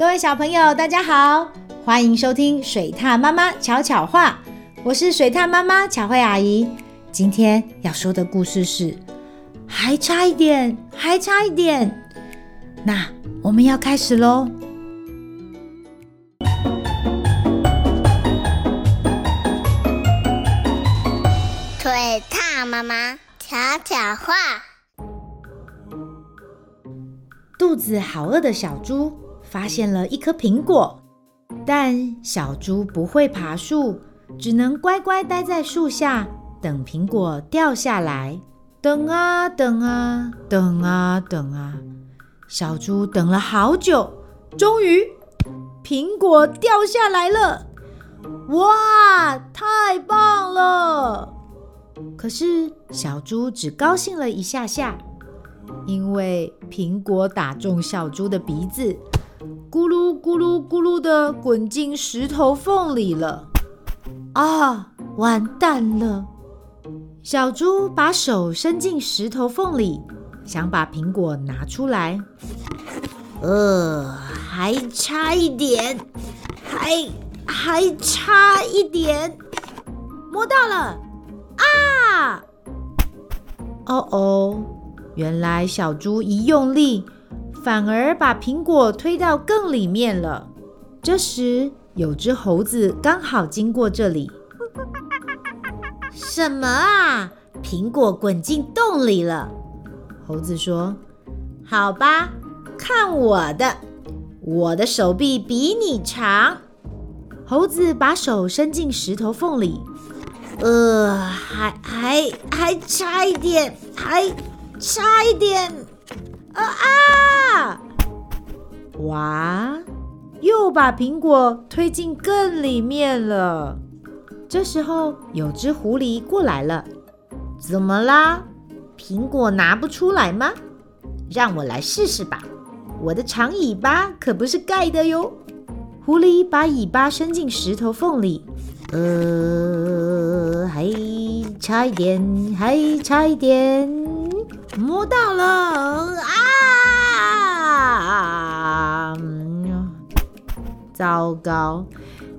各位小朋友，大家好，欢迎收听水獭妈妈巧巧话。我是水獭妈妈巧慧阿姨。今天要说的故事是还差一点，还差一点。那我们要开始喽。水獭妈妈巧巧话。肚子好饿的小猪发现了一颗苹果，但小猪不会爬树，只能乖乖待在树下等苹果掉下来。等啊等啊等啊等啊，小猪等了好久，终于苹果掉下来了！哇，太棒了！可是小猪只高兴了一下下，因为苹果打中小猪的鼻子，咕噜咕噜咕噜的滚进石头缝里了。啊，完蛋了！小猪把手伸进石头缝里，想把苹果拿出来。呃，还差一点，还还差一点，摸到了。啊！哦哦，原来小猪一用力，反而把苹果推到更里面了。这时，有只猴子刚好经过这里。什么啊？苹果滚进洞里了！猴子说：“好吧，看我的，我的手臂比你长。”猴子把手伸进石头缝里。呃，还还还差一点，还差一点，啊啊！哇，又把苹果推进更里面了。这时候，有只狐狸过来了。怎么啦？苹果拿不出来吗？让我来试试吧。我的长尾巴可不是盖的哟。狐狸把尾巴伸进石头缝里。呃，还差一点，还差一点，摸到了啊！糟糕，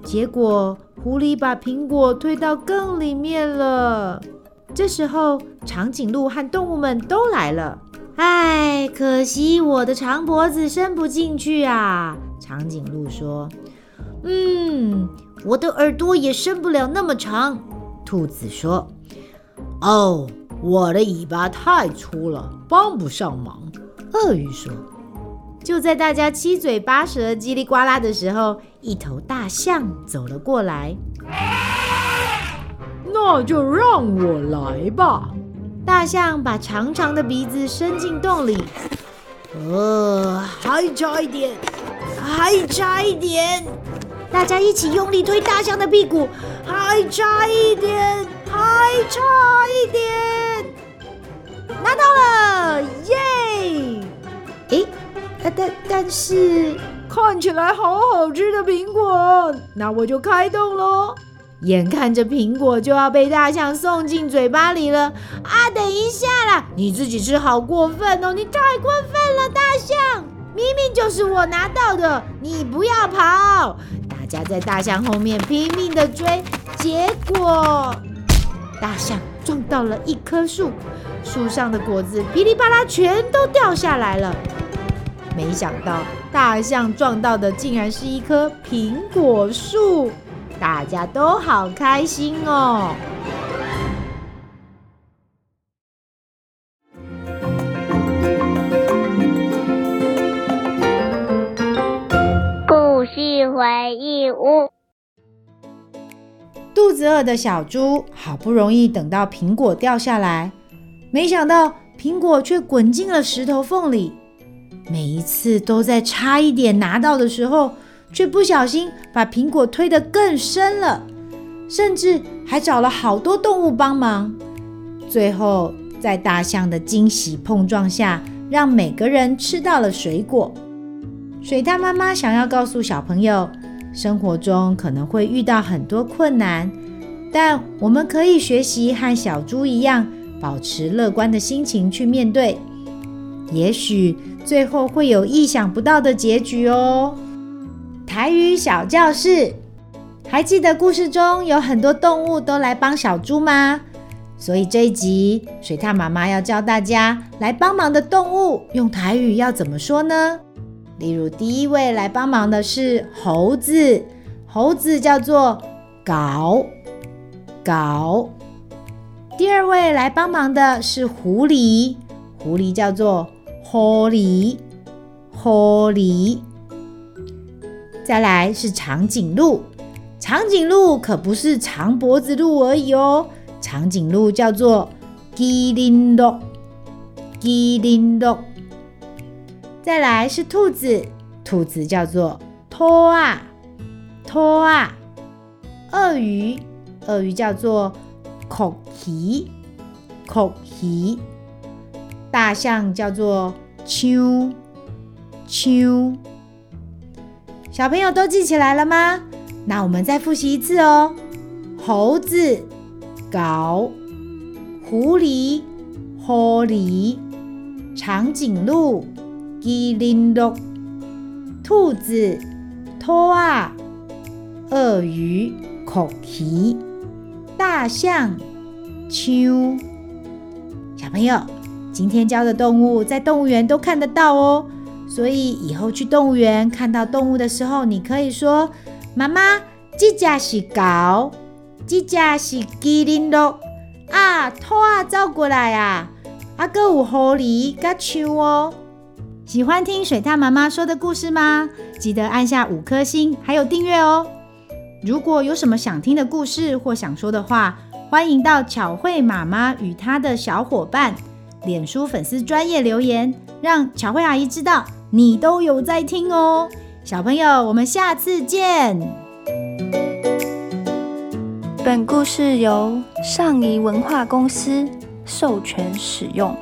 结果狐狸把苹果推到更里面了。这时候，长颈鹿和动物们都来了。哎，可惜我的长脖子伸不进去啊！长颈鹿说：“嗯。”我的耳朵也伸不了那么长，兔子说：“哦，我的尾巴太粗了，帮不上忙。”鳄鱼说：“就在大家七嘴八舌、叽里呱啦的时候，一头大象走了过来。那就让我来吧。”大象把长长的鼻子伸进洞里，呃，还差一点，还差一点。大家一起用力推大象的屁股，还差一点，还差一点，但是看起来好好吃的苹果，那我就开动喽！眼看着苹果就要被大象送进嘴巴里了，啊，等一下啦！你自己吃好过分哦，你太过分了，大象！明明就是我拿到的，你不要跑！大家在大象后面拼命的追，结果大象撞到了一棵树，树上的果子噼里啪啦全都掉下来了。没想到大象撞到的竟然是一棵苹果树，大家都好开心哦。故事回忆屋。肚子饿的小猪好不容易等到苹果掉下来，没想到苹果却滚进了石头缝里。每一次都在差一点拿到的时候，却不小心把苹果推得更深了，甚至还找了好多动物帮忙。最后，在大象的惊喜碰撞下，让每个人吃到了水果。水獭妈妈想要告诉小朋友，生活中可能会遇到很多困难，但我们可以学习和小猪一样，保持乐观的心情去面对，也许最后会有意想不到的结局哦。台语小教室。还记得故事中有很多动物都来帮小猪吗？所以这一集水獭妈妈要教大家来帮忙的动物用台语要怎么说呢？例如，第一位来帮忙的是猴子，猴子叫做“搞搞”。第二位来帮忙的是狐狸，狐狸叫做“狐狸狐狸”。再来是长颈鹿，长颈鹿可不是长脖子鹿而已哦，长颈鹿叫做“麒麟鹿麒麟鹿”。再来是兔子，兔子叫做“拖啊拖啊”。鳄鱼，鳄鱼叫做。口蹄，口蹄，大象叫做秋秋。小朋友都记起来了吗？那我们再复习一次哦。猴子，搞；狐狸，狐狸；长颈鹿，麒麟鹿；兔子，拖啊；鳄鱼，口蹄。大象，秋。小朋友，今天教的动物在动物园都看得到哦，所以以后去动物园看到动物的时候，你可以说：“妈妈，这只是狗，这只是麒麟鹿啊，拖啊走过来啊，啊，还有狐狸跟秋哦。”喜欢听水獭妈妈说的故事吗？记得按下五颗星，还有订阅哦。如果有什么想听的故事或想说的话，欢迎到巧慧妈妈与她的小伙伴脸书粉丝专业留言，让巧慧阿姨知道你都有在听哦。小朋友，我们下次见。本故事由上宜文化公司授权使用。